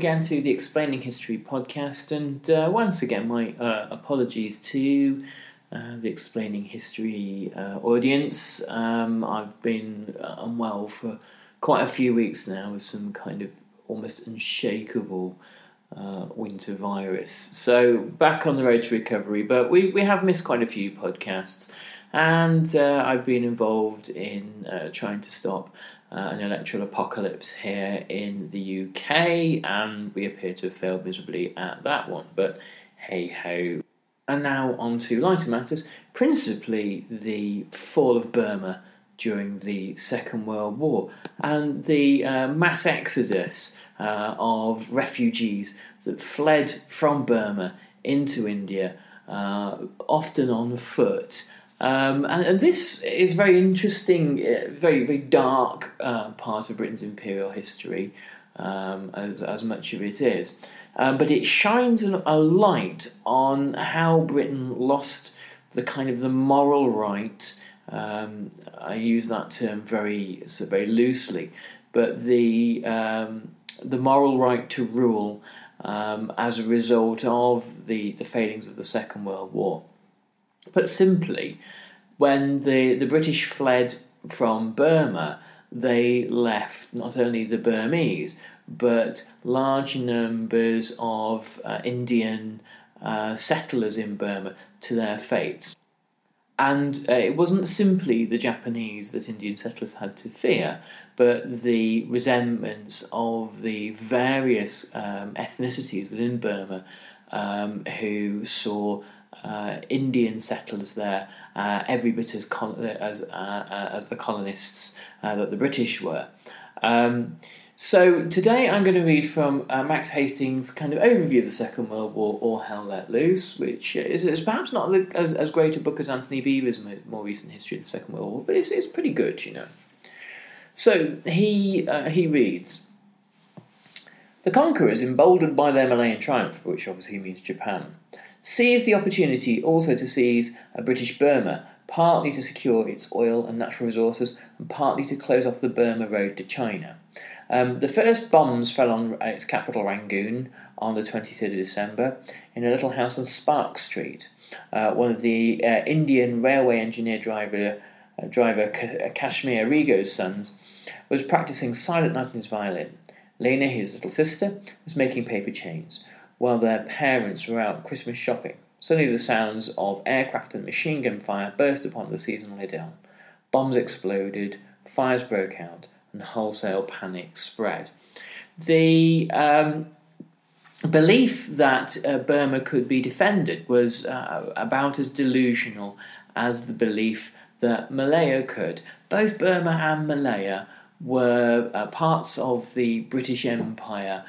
Again to the Explaining History podcast. And uh, once again, my uh, apologies to uh, the Explaining History uh, audience. Um, I've been uh, unwell for quite a few weeks now with some kind of almost unshakable uh, winter virus. So, back on the road to recovery, but we, we have missed quite a few podcasts. And I've been involved in trying to stop uh, an electoral apocalypse here in the UK, and we appear to have failed miserably at that one. But hey ho. And now on to lighter matters, principally the fall of Burma during the Second World War and the uh, mass exodus uh, of refugees that fled from Burma into India, uh, often on foot. Um, and, and, this is very interesting, uh, very very dark uh, part of Britain's imperial history, um, as, as much of it is. Um, but it shines a light on how Britain lost the kind of the moral right. Um, I use that term very so very loosely, but the um, the moral right to rule um, as a result of the, the failings of the Second World War. Put simply, when the, the British fled from Burma, they left not only the Burmese, but large numbers of uh, Indian uh, settlers in Burma to their fates. And uh, it wasn't simply the Japanese that Indian settlers had to fear, but the resentments of the various um, ethnicities within Burma um, who saw uh, Indian settlers there uh, every bit as con- as uh, uh as the colonists uh, that the British were. Um, so today I'm going to read from uh, Max Hastings' kind of overview of the Second World War, All Hell Let Loose, which is, is perhaps not as, as great a book as Antony Beevor's more recent history of the Second World War, but it's, it's pretty good, you know. So he he reads. The conquerors, emboldened by their Malayan triumph, which obviously means Japan, seized the opportunity also to seize a British Burma, partly to secure its oil and natural resources, and partly to close off the Burma road to China. Um, the first bombs fell on its capital, Rangoon, on the 23rd of December in a little house on Spark Street. Uh, one of the uh, Indian railway engineer driver, uh, driver uh, Kashmir Rigo's sons was practicing Silent Night on his violin. Lena, his little sister, was making paper chains while their parents were out Christmas shopping. Suddenly, the sounds of aircraft and machine gun fire burst upon the seasonal idyll. Bombs exploded, fires broke out, and wholesale panic spread. The um, belief that uh, Burma could be defended was uh, about as delusional as the belief that Malaya could. Both Burma and Malaya were uh, parts of the British Empire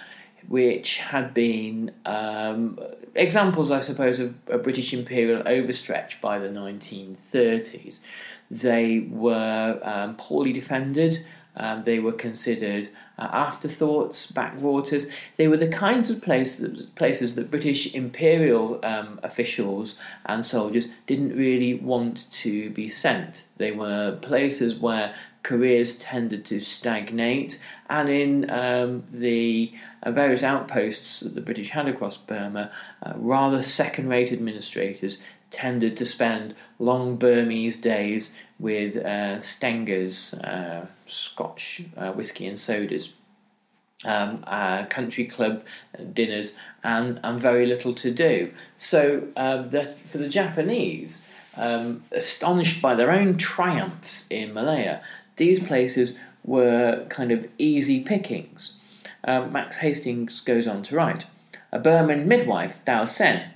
which had been um, examples, I suppose, of a British imperial overstretch by the 1930s. They were um, poorly defended Um, they were considered uh, afterthoughts, backwaters. They were the kinds of place that, places that British imperial um, officials and soldiers didn't really want to be sent. They were places where careers tended to stagnate, and in um, the uh, various outposts that the British had across Burma, uh, rather second rate administrators tended to spend long Burmese days with uh, Stengahs, uh, Scotch uh, whisky and sodas, um, uh, country club dinners, and, and very little to do. So uh, the, for the Japanese, um, astonished by their own triumphs in Malaya, these places were kind of easy pickings. Um, Max Hastings goes on to write A Burman midwife, Dao Sen,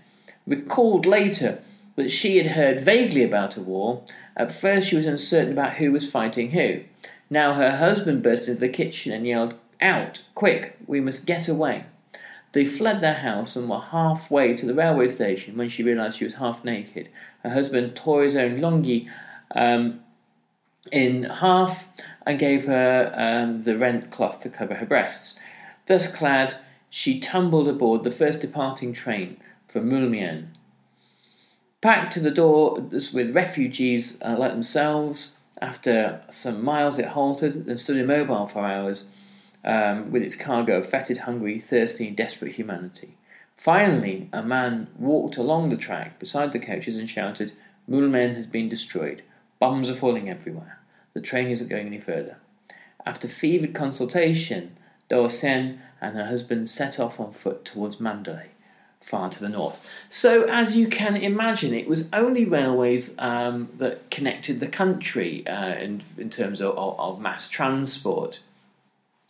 recalled later that she had heard vaguely about a war. At first, she was uncertain about who was fighting who. Now, her husband burst into the kitchen and yelled, Out! Quick! We must get away! They fled their house and were halfway to the railway station when she realised she was half naked. Her husband tore his own lungi um, in half and gave her um, the rent cloth to cover her breasts. Thus clad, she tumbled aboard the first departing train for Moulmein. Packed to the door with refugees uh, like themselves, after some miles it halted, and stood immobile for hours um, with its cargo of fetid, hungry, thirsty, desperate humanity. Finally, a man walked along the track beside the coaches and shouted, Moulmein has been destroyed. Bombs are falling everywhere. The train isn't going any further. After fevered consultation, Dao Sen and her husband set off on foot towards Mandalay, far to the north. So, as you can imagine, it was only railways um, that connected the country uh, in, in terms of, of, of, mass transport.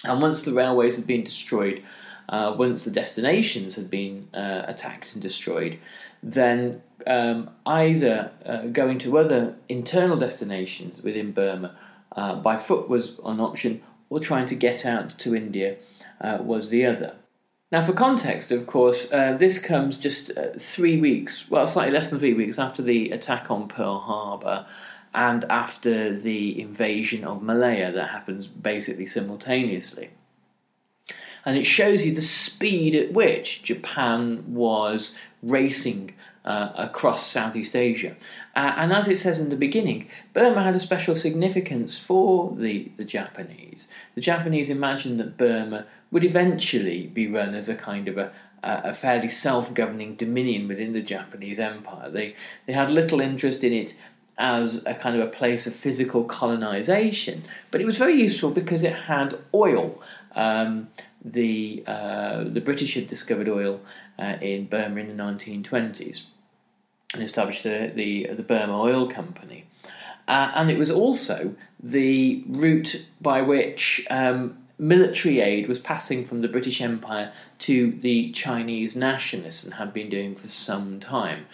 And once the railways had been destroyed, uh, once the destinations had been uh, attacked and destroyed, then um, either uh, going to other internal destinations within Burma uh, by foot was an option, or trying to get out to India uh, was the other. Now, for context, of course, uh, this comes just uh, three weeks, well, slightly less than three weeks after the attack on Pearl Harbor and after the invasion of Malaya that happens basically simultaneously. And it shows you the speed at which Japan was racing uh, across Southeast Asia. Uh, and as it says in the beginning, Burma had a special significance for the, the Japanese. The Japanese imagined that Burma would eventually be run as a kind of a, a fairly self governing dominion within the Japanese Empire. They, they had little interest in it as a kind of a place of physical colonization, but it was very useful because it had oil. Um, the, uh, the British had discovered oil uh, in Burma in the 1920s and established the, the, the Burma Oil Company. Uh, and it was also the route by which um, military aid was passing from the British Empire to the Chinese nationalists and had been doing for some time.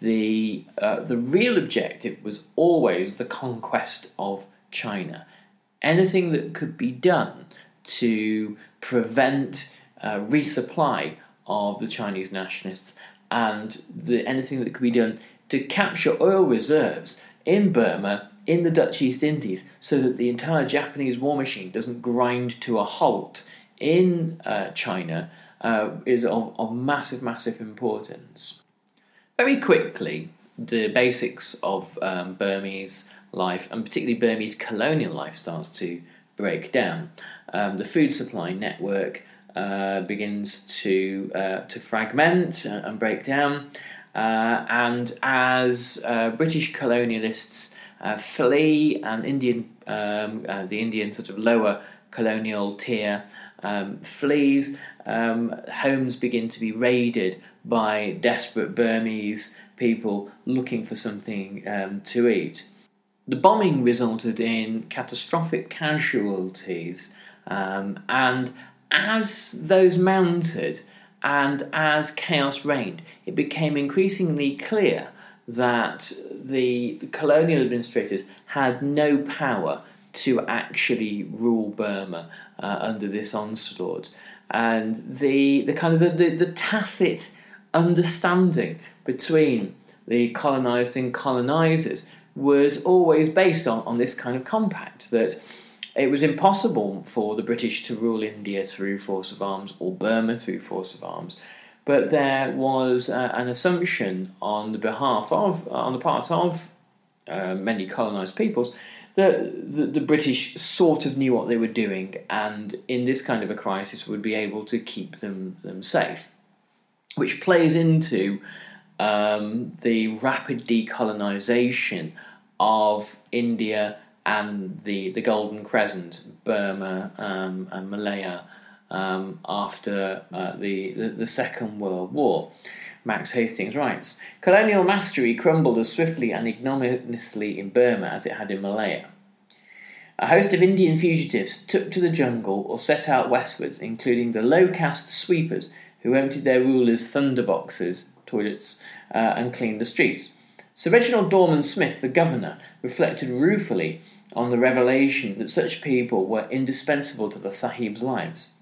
The, uh, the real objective was always the conquest of China. Anything that could be done to prevent uh, resupply of the Chinese nationalists and the, anything that could be done to capture oil reserves in Burma, in the Dutch East Indies, so that the entire Japanese war machine doesn't grind to a halt in uh, China uh, is of, of massive, massive importance. Very quickly, the basics of um, Burmese life, and particularly Burmese colonial life, starts to break down. Um, the food supply network uh, begins to uh, to fragment and break down. Uh, and as uh, British colonialists uh, flee and Indian um, the Indian sort of lower colonial tier um, flees, um, homes begin to be raided by desperate Burmese people looking for something um, to eat. The bombing resulted in catastrophic casualties um, and as those mounted and as chaos reigned, it became increasingly clear that the colonial administrators had no power to actually rule Burma uh, under this onslaught. And the, the kind of the, the, the tacit understanding between the colonized and colonizers was always based on, on this kind of compact that It was impossible for the British to rule India through force of arms or Burma through force of arms, but there was uh, an assumption on the behalf of, on the part of uh, many colonised peoples, that the, the, British sort of knew what they were doing, and in this kind of a crisis would be able to keep them them safe, which plays into um, the rapid decolonisation of India and the, the Golden Crescent, Burma um, and Malaya, um, after uh, the, the, the Second World War. Max Hastings writes Colonial mastery crumbled as swiftly and ignominiously in Burma as it had in Malaya. A host of Indian fugitives took to the jungle or set out westwards, including the low caste sweepers who emptied their rulers' thunderboxes, toilets, uh, and cleaned the streets. Sir Reginald Dorman Smith, the governor, reflected ruefully on the revelation that such people were indispensable to the Sahib's lives.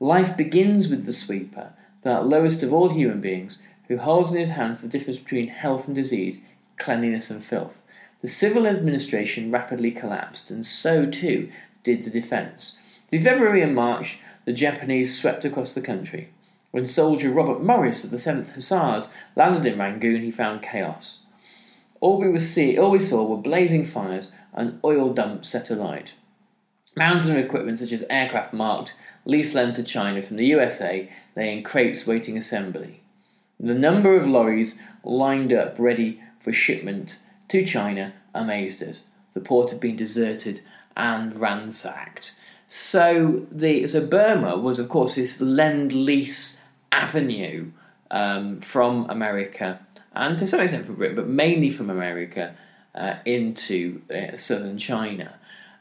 Life begins with the sweeper, that lowest of all human beings, who holds in his hands the difference between health and disease, cleanliness and filth. The civil administration rapidly collapsed, and so too did the defence. Through February and March, the Japanese swept across the country. When soldier Robert Morris of the 7th Hussars landed in Rangoon, he found chaos. All we, see, all we saw were blazing fires and oil dumps set alight. Mounds of equipment such as aircraft marked lease lent to China from the USA lay in crates waiting assembly. The number of lorries lined up ready for shipment to China amazed us. The port had been deserted and ransacked. So the so Burma was of course this lend lease avenue um, from America and to some extent from Britain, but mainly from America uh, into uh, southern China,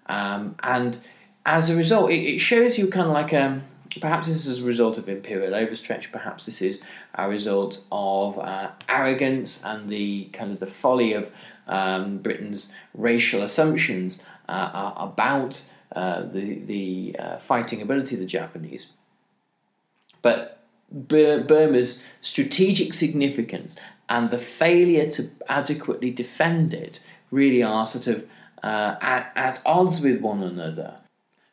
um, and as a result, it, it, shows you kind of like um, perhaps this is a result of imperial overstretch, perhaps this is a result of uh, arrogance and the kind of the folly of um, Britain's racial assumptions uh, about uh, the the uh, fighting ability of the Japanese. But Burma's strategic significance and the failure to adequately defend it really are sort of uh, at, at odds with one another.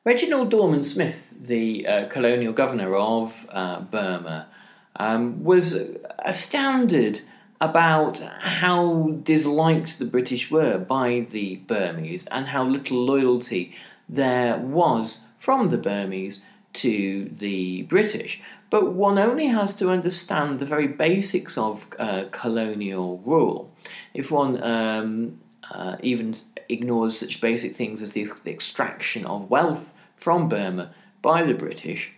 Reginald Dorman Smith, the uh, colonial governor of uh, Burma, um, was astounded about how disliked the British were by the Burmese and how little loyalty there was from the Burmese to the British. But one only has to understand the very basics of uh, colonial rule. If one um, uh, even ignores such basic things as the, extraction of wealth from Burma by the British,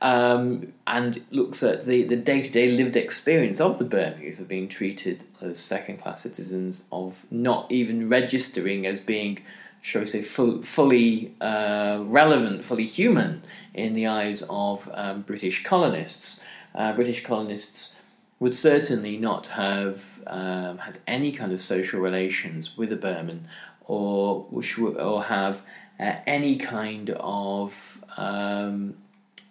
um, and looks at the, the day-to-day lived experience of the Burmese of being treated as second-class citizens, of not even registering as being, shall we say, full, fully uh, relevant, fully human in the eyes of um, British colonists. Uh, British colonists would certainly not have um, had any kind of social relations with a Burman, or or have uh, any kind of um,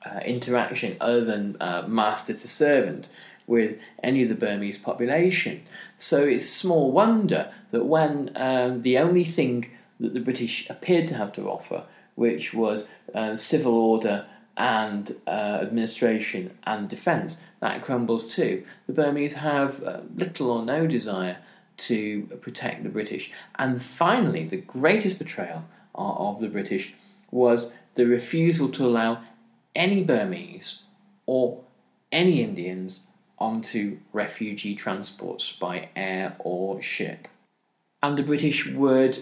uh, interaction other than uh, master to servant with any of the Burmese population. So it's small wonder that when um, the only thing that the British appeared to have to offer, which was uh, civil order and uh, administration and defence, that crumbles too. The Burmese have uh, little or no desire to protect the British. And finally, the greatest betrayal of the British was the refusal to allow any Burmese or any Indians onto refugee transports by air or ship. And the British would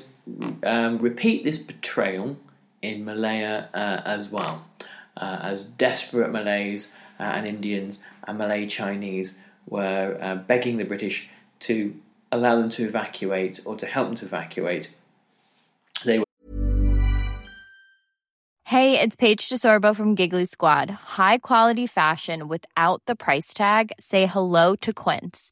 um, repeat this betrayal in Malaya uh, as well, uh, as desperate Malays uh, and Indians and Malay Chinese were uh, begging the British to allow them to evacuate or to help them to evacuate. They were Hey, it's Paige DeSorbo from Giggly Squad. High quality fashion without the price tag. Say hello to Quince.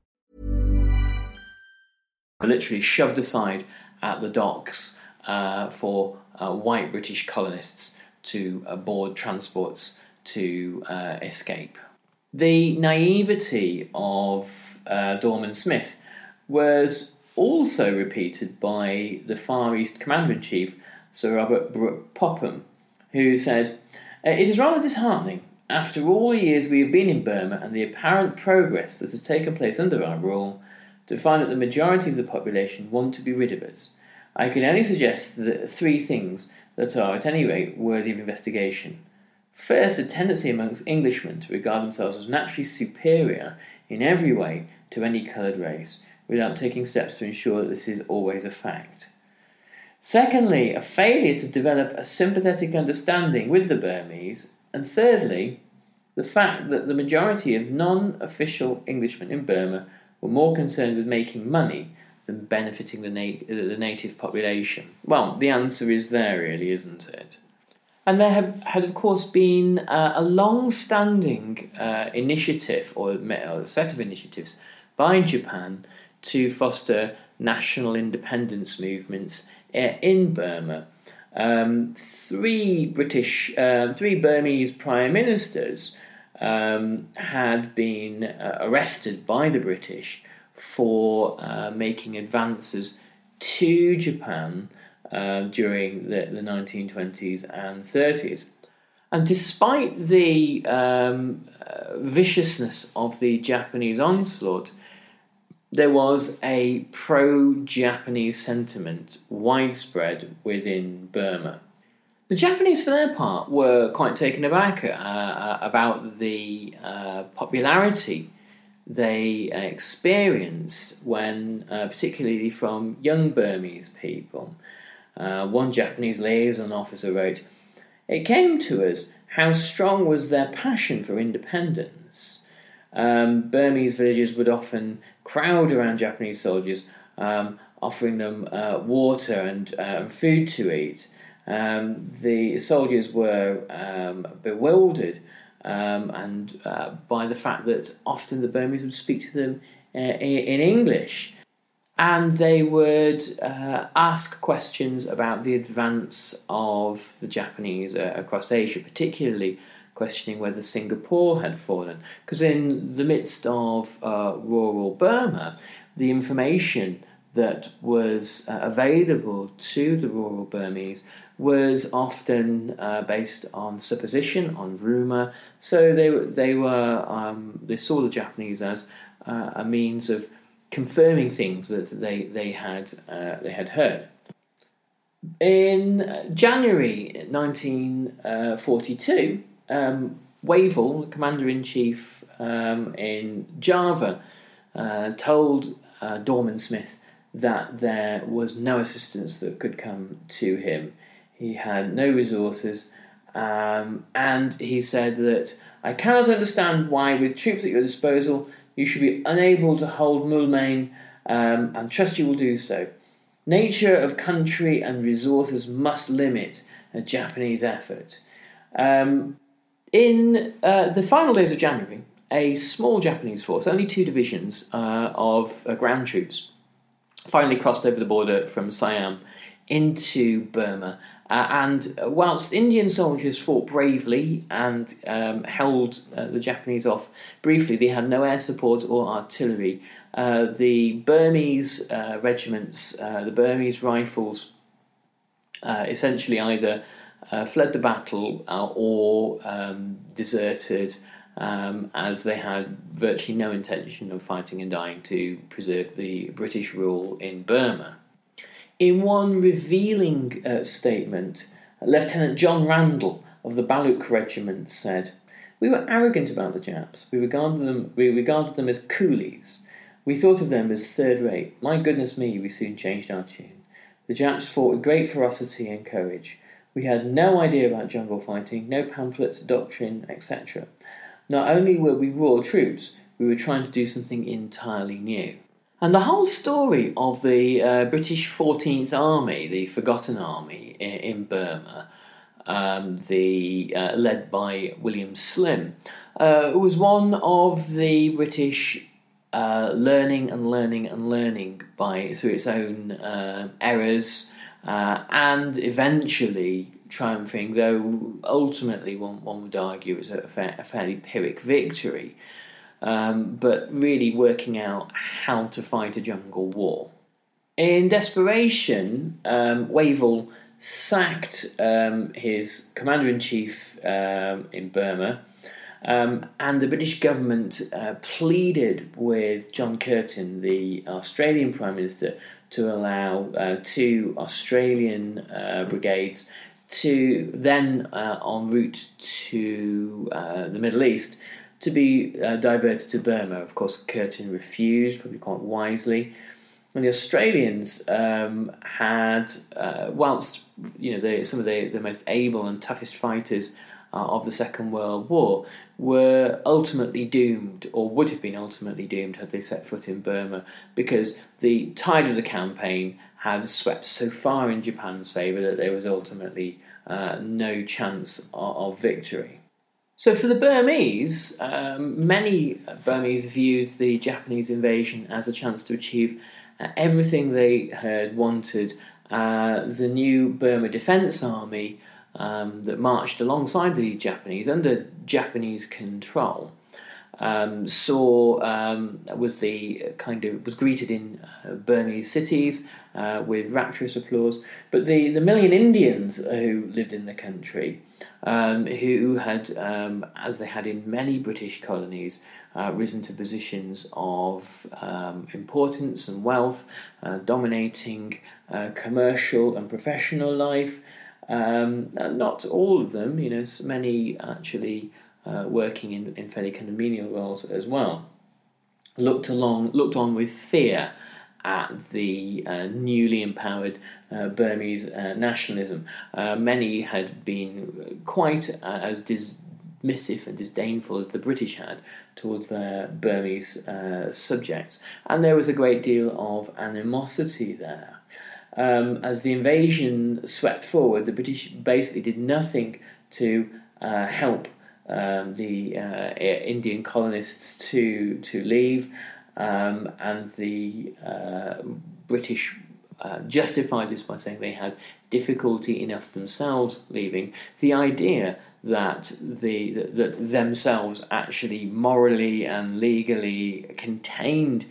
Literally shoved aside at the docks uh, for uh, white British colonists to uh, board transports to uh, escape. The naivety of uh, Dorman Smith was also repeated by the Far East Commander in Chief, Sir Robert Brooke Popham, who said, It is rather disheartening, after all the years we have been in Burma and the apparent progress that has taken place under our rule, to find that the majority of the population want to be rid of us. I can only suggest three things that are, at any rate, worthy of investigation. First, a tendency amongst Englishmen to regard themselves as naturally superior in every way to any coloured race, without taking steps to ensure that this is always a fact. Secondly, a failure to develop a sympathetic understanding with the Burmese. And thirdly, the fact that the majority of non official Englishmen in Burma were more concerned with making money than benefiting the, nat- the native population? Well, the answer is there, really, isn't it? And there have, had, of course, been uh, a long standing uh, initiative, or, or a set of initiatives, by Japan to foster national independence movements uh, in Burma. Um, three British, uh, three Burmese prime ministers um, had been uh, arrested by the British for uh, making advances to Japan uh, during the, the 1920s and 30s. And despite the um, uh, viciousness of the Japanese onslaught, there was a pro Japanese sentiment widespread within Burma. The Japanese, for their part, were quite taken aback uh, uh about the uh, popularity they experienced when, uh, particularly from young Burmese people. Uh, one Japanese liaison officer wrote, It came to us how strong was their passion for independence. Um, Burmese villagers would often crowd around Japanese soldiers, um, offering them uh, water and food to eat. Um, the soldiers were um, bewildered um, and uh, by the fact that often the Burmese would speak to them uh, in, English. And they would uh, ask questions about the advance of the Japanese uh, across Asia, particularly questioning whether Singapore had fallen. Because in the midst of uh, rural Burma, the information that was uh, available to the rural Burmese was often uh, based on supposition, on rumor. So they they were um, they saw the Japanese as uh, a means of confirming things that they they had uh, they had heard. In January 1942, um, Wavell, commander in chief um, in Java, uh, told uh, Dorman Smith that there was no assistance that could come to him he had no resources, um, and he said that I cannot understand why, with troops at your disposal, you should be unable to hold Moulmein, um, and trust you will do so. Nature of country and resources must limit a Japanese effort. Um, in uh, the final days of January, a small Japanese force, only two divisions uh, of uh, ground troops, finally crossed over the border from Siam into Burma. Uh, and whilst Indian soldiers fought bravely and um, held uh, the Japanese off briefly, they had no air support or artillery. Uh, the Burmese uh, regiments, uh, the Burmese rifles, uh, essentially either fled the battle or um, deserted um, as they had virtually no intention of fighting and dying to preserve the British rule in Burma. In one revealing uh, statement, Lieutenant John Randall of the Baluch Regiment said, "We were arrogant about the Japs. We regarded them. We regarded them as coolies. We thought of them as third rate. My goodness me, we soon changed our tune. The Japs fought with great ferocity and courage. We had no idea about jungle fighting, no pamphlets, doctrine, etc. Not only were we raw troops, we were trying to do something entirely new. And the whole story of the uh, British 14th Army, the Forgotten Army in, in Burma, um, the uh, led by William Slim, uh, was one of the British uh, learning and learning and learning by through its own uh, errors, uh, and eventually triumphing, though ultimately one, one would argue it was a, fa- a fairly Pyrrhic victory, um, but really working out how to fight a jungle war. In desperation, um, Wavell sacked um, his commander in chief um, in Burma. Um, and the British government uh, pleaded with John Curtin, the Australian Prime Minister, to allow uh, two Australian uh, brigades to then uh, en route to uh, the Middle East to be uh, diverted to Burma. Of course, Curtin refused, probably quite wisely. And the Australians um, had, uh, whilst you know the, some of the, the most able and toughest fighters uh, of the Second World War, were ultimately doomed, or would have been ultimately doomed, had they set foot in Burma, because the tide of the campaign had swept so far in Japan's favour that there was ultimately uh, no chance of, of, victory. So, for the Burmese, um, many Burmese viewed the Japanese invasion as a chance to achieve uh, everything they had wanted. Uh, the new Burma Defence Army um, that marched alongside the Japanese under Japanese control um, saw um, was the kind of was greeted in uh, Burmese cities uh, with rapturous applause. But the, the million Indians who lived in the country, um, who had, um, as they had in many British colonies, uh, risen to positions of um, importance and wealth, uh, dominating uh, commercial and professional life. Um, not all of them, you know, many actually uh, working in, in fairly kind of menial roles as well. Looked along, looked on with fear at the uh, newly empowered uh, Burmese uh, nationalism. Uh, many had been quite uh, as dismissive and disdainful as the British had towards their Burmese subjects, and there was a great deal of animosity there. Um, as the invasion swept forward, the British basically did nothing to help um, the uh, Indian colonists to to leave, um, and the uh, British uh, justified this by saying they had difficulty enough themselves leaving. The idea that the that themselves actually morally and legally contained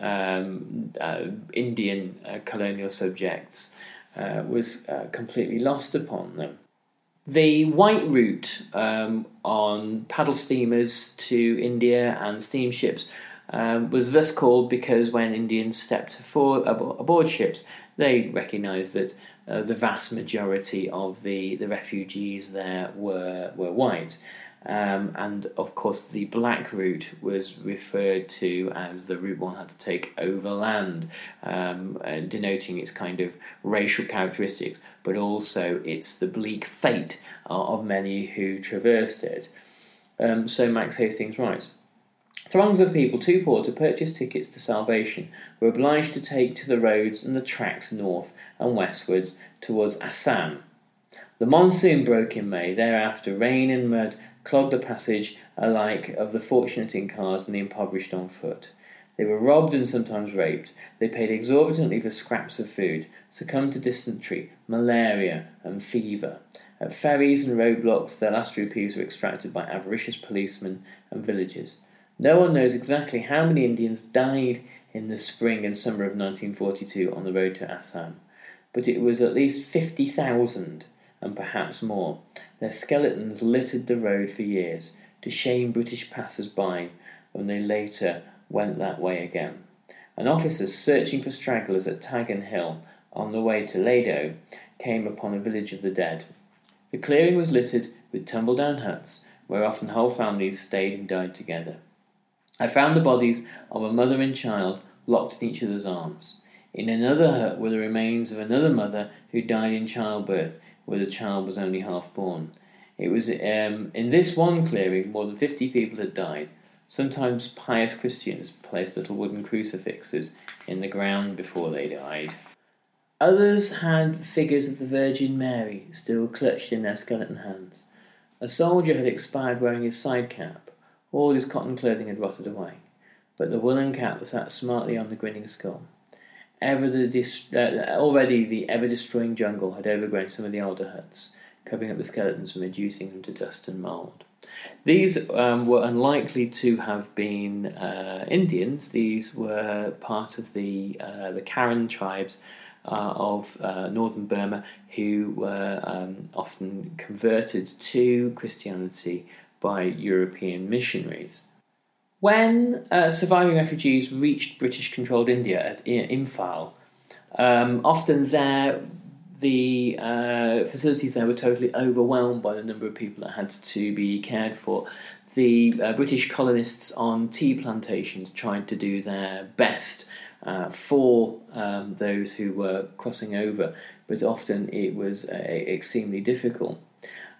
um, uh, Indian uh, colonial subjects uh, was uh, completely lost upon them. The white route um, on paddle steamers to India and steamships um, was thus called because when Indians stepped for, aboard ships, they recognised that uh, the vast majority of the, the refugees there were, were white. Um, and of course, the black route was referred to as the route one had to take overland, um, uh, denoting its kind of racial characteristics, but also it's the bleak fate of many who traversed it. Um, so Max Hastings writes. Throngs of people too poor to purchase tickets to salvation were obliged to take to the roads and the tracks north and westwards towards Assam. The monsoon broke in May. Thereafter, rain and mud clogged the passage alike of the fortunate in cars and the impoverished on foot. They were robbed and sometimes raped. They paid exorbitantly for scraps of food, succumbed to dysentery, malaria, and fever. At ferries and roadblocks, their last rupees were extracted by avaricious policemen and villagers. No one knows exactly how many Indians died in the spring and summer of 1942 on the road to Assam, but it was at least 50,000 and perhaps more. Their skeletons littered the road for years to shame British passers by when they later went that way again. An officer searching for stragglers at Tagan Hill on the way to Ledo came upon a village of the dead. The clearing was littered with tumble down huts where often whole families stayed and died together. I found the bodies of a mother and child locked in each other's arms. In another hut were the remains of another mother who died in childbirth, where the child was only half born. It was um, in this one clearing more than fifty people had died. Sometimes pious Christians placed little wooden crucifixes in the ground before they died. Others had figures of the Virgin Mary still clutched in their skeleton hands. A soldier had expired wearing his side cap. All his cotton clothing had rotted away, but the woolen cap sat smartly on the grinning skull. Ever the dis- uh, already the ever destroying jungle had overgrown some of the older huts, covering up the skeletons and reducing them to dust and mould. These um, were unlikely to have been uh, Indians. These were part of the uh, the Karen tribes uh, of uh, northern Burma who were um, often converted to Christianity by European missionaries. When uh, surviving refugees reached British controlled India at Imphal, um, often there the uh, facilities there were totally overwhelmed by the number of people that had to be cared for. The uh, British colonists on tea plantations tried to do their best uh, for um, those who were crossing over, but often it was uh, extremely difficult.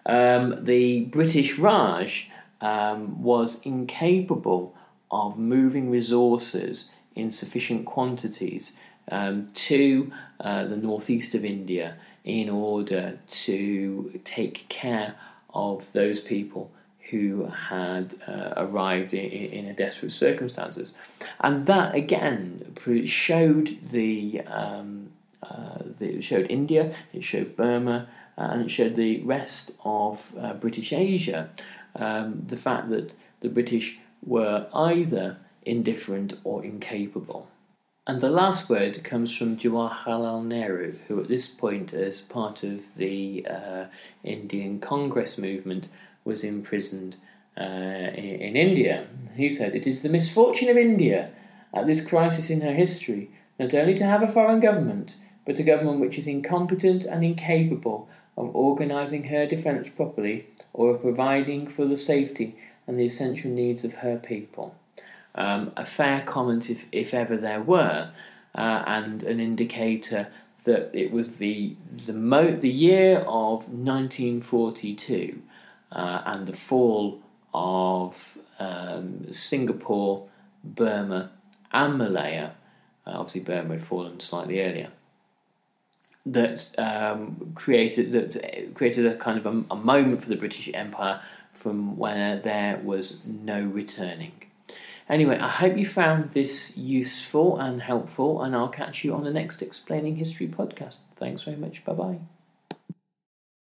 Um, the British Raj um, was incapable of moving resources in sufficient quantities um, to uh, the northeast of India in order to take care of those people who had uh, arrived in, in, a desperate circumstances, and that again showed the, um, uh, the showed India, it showed Burma, and it showed the rest of uh, British Asia um, the fact that the British were either indifferent or incapable. And the last word comes from Jawaharlal Nehru, who at this point, as part of the uh, Indian Congress movement, was imprisoned uh, in, in India. He said, It is the misfortune of India at this crisis in her history not only to have a foreign government, but a government which is incompetent and incapable of organising her defence properly or of providing for the safety and the essential needs of her people. Um, a fair comment, if, if ever there were, uh, and an indicator that it was the the, mo- the year of 1942 uh, and the fall of um, Singapore, Burma, and Malaya. Uh, obviously, Burma had fallen slightly earlier. That um, created that created a kind of a, a moment for the British Empire from where there was no returning. Anyway, I hope you found this useful and helpful, and I'll catch you on the next Explaining History podcast. Thanks very much. Bye bye.